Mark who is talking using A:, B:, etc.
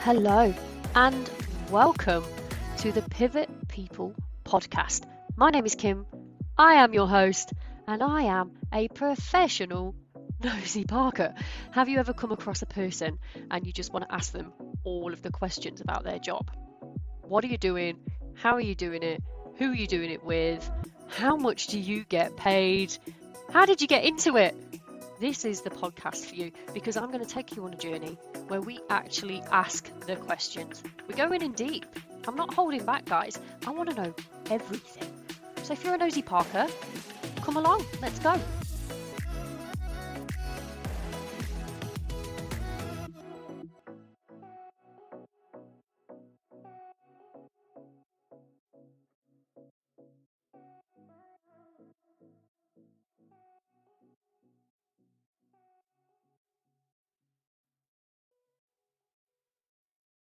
A: Hello, and welcome to the Pivot People podcast. My name is Kim, I am your host, and I am a professional nosy Parker. Have you ever come across a person and you just want to ask them all of the questions about their job? What are you doing? How are you doing it? Who are you doing it with? How much do you get paid? How did you get into it? This is the podcast for you because I'm going to take you on a journey where we actually ask the questions. We're going in deep. I'm not holding back, guys. I want to know everything. So if you're a nosy Parker, come along. Let's go.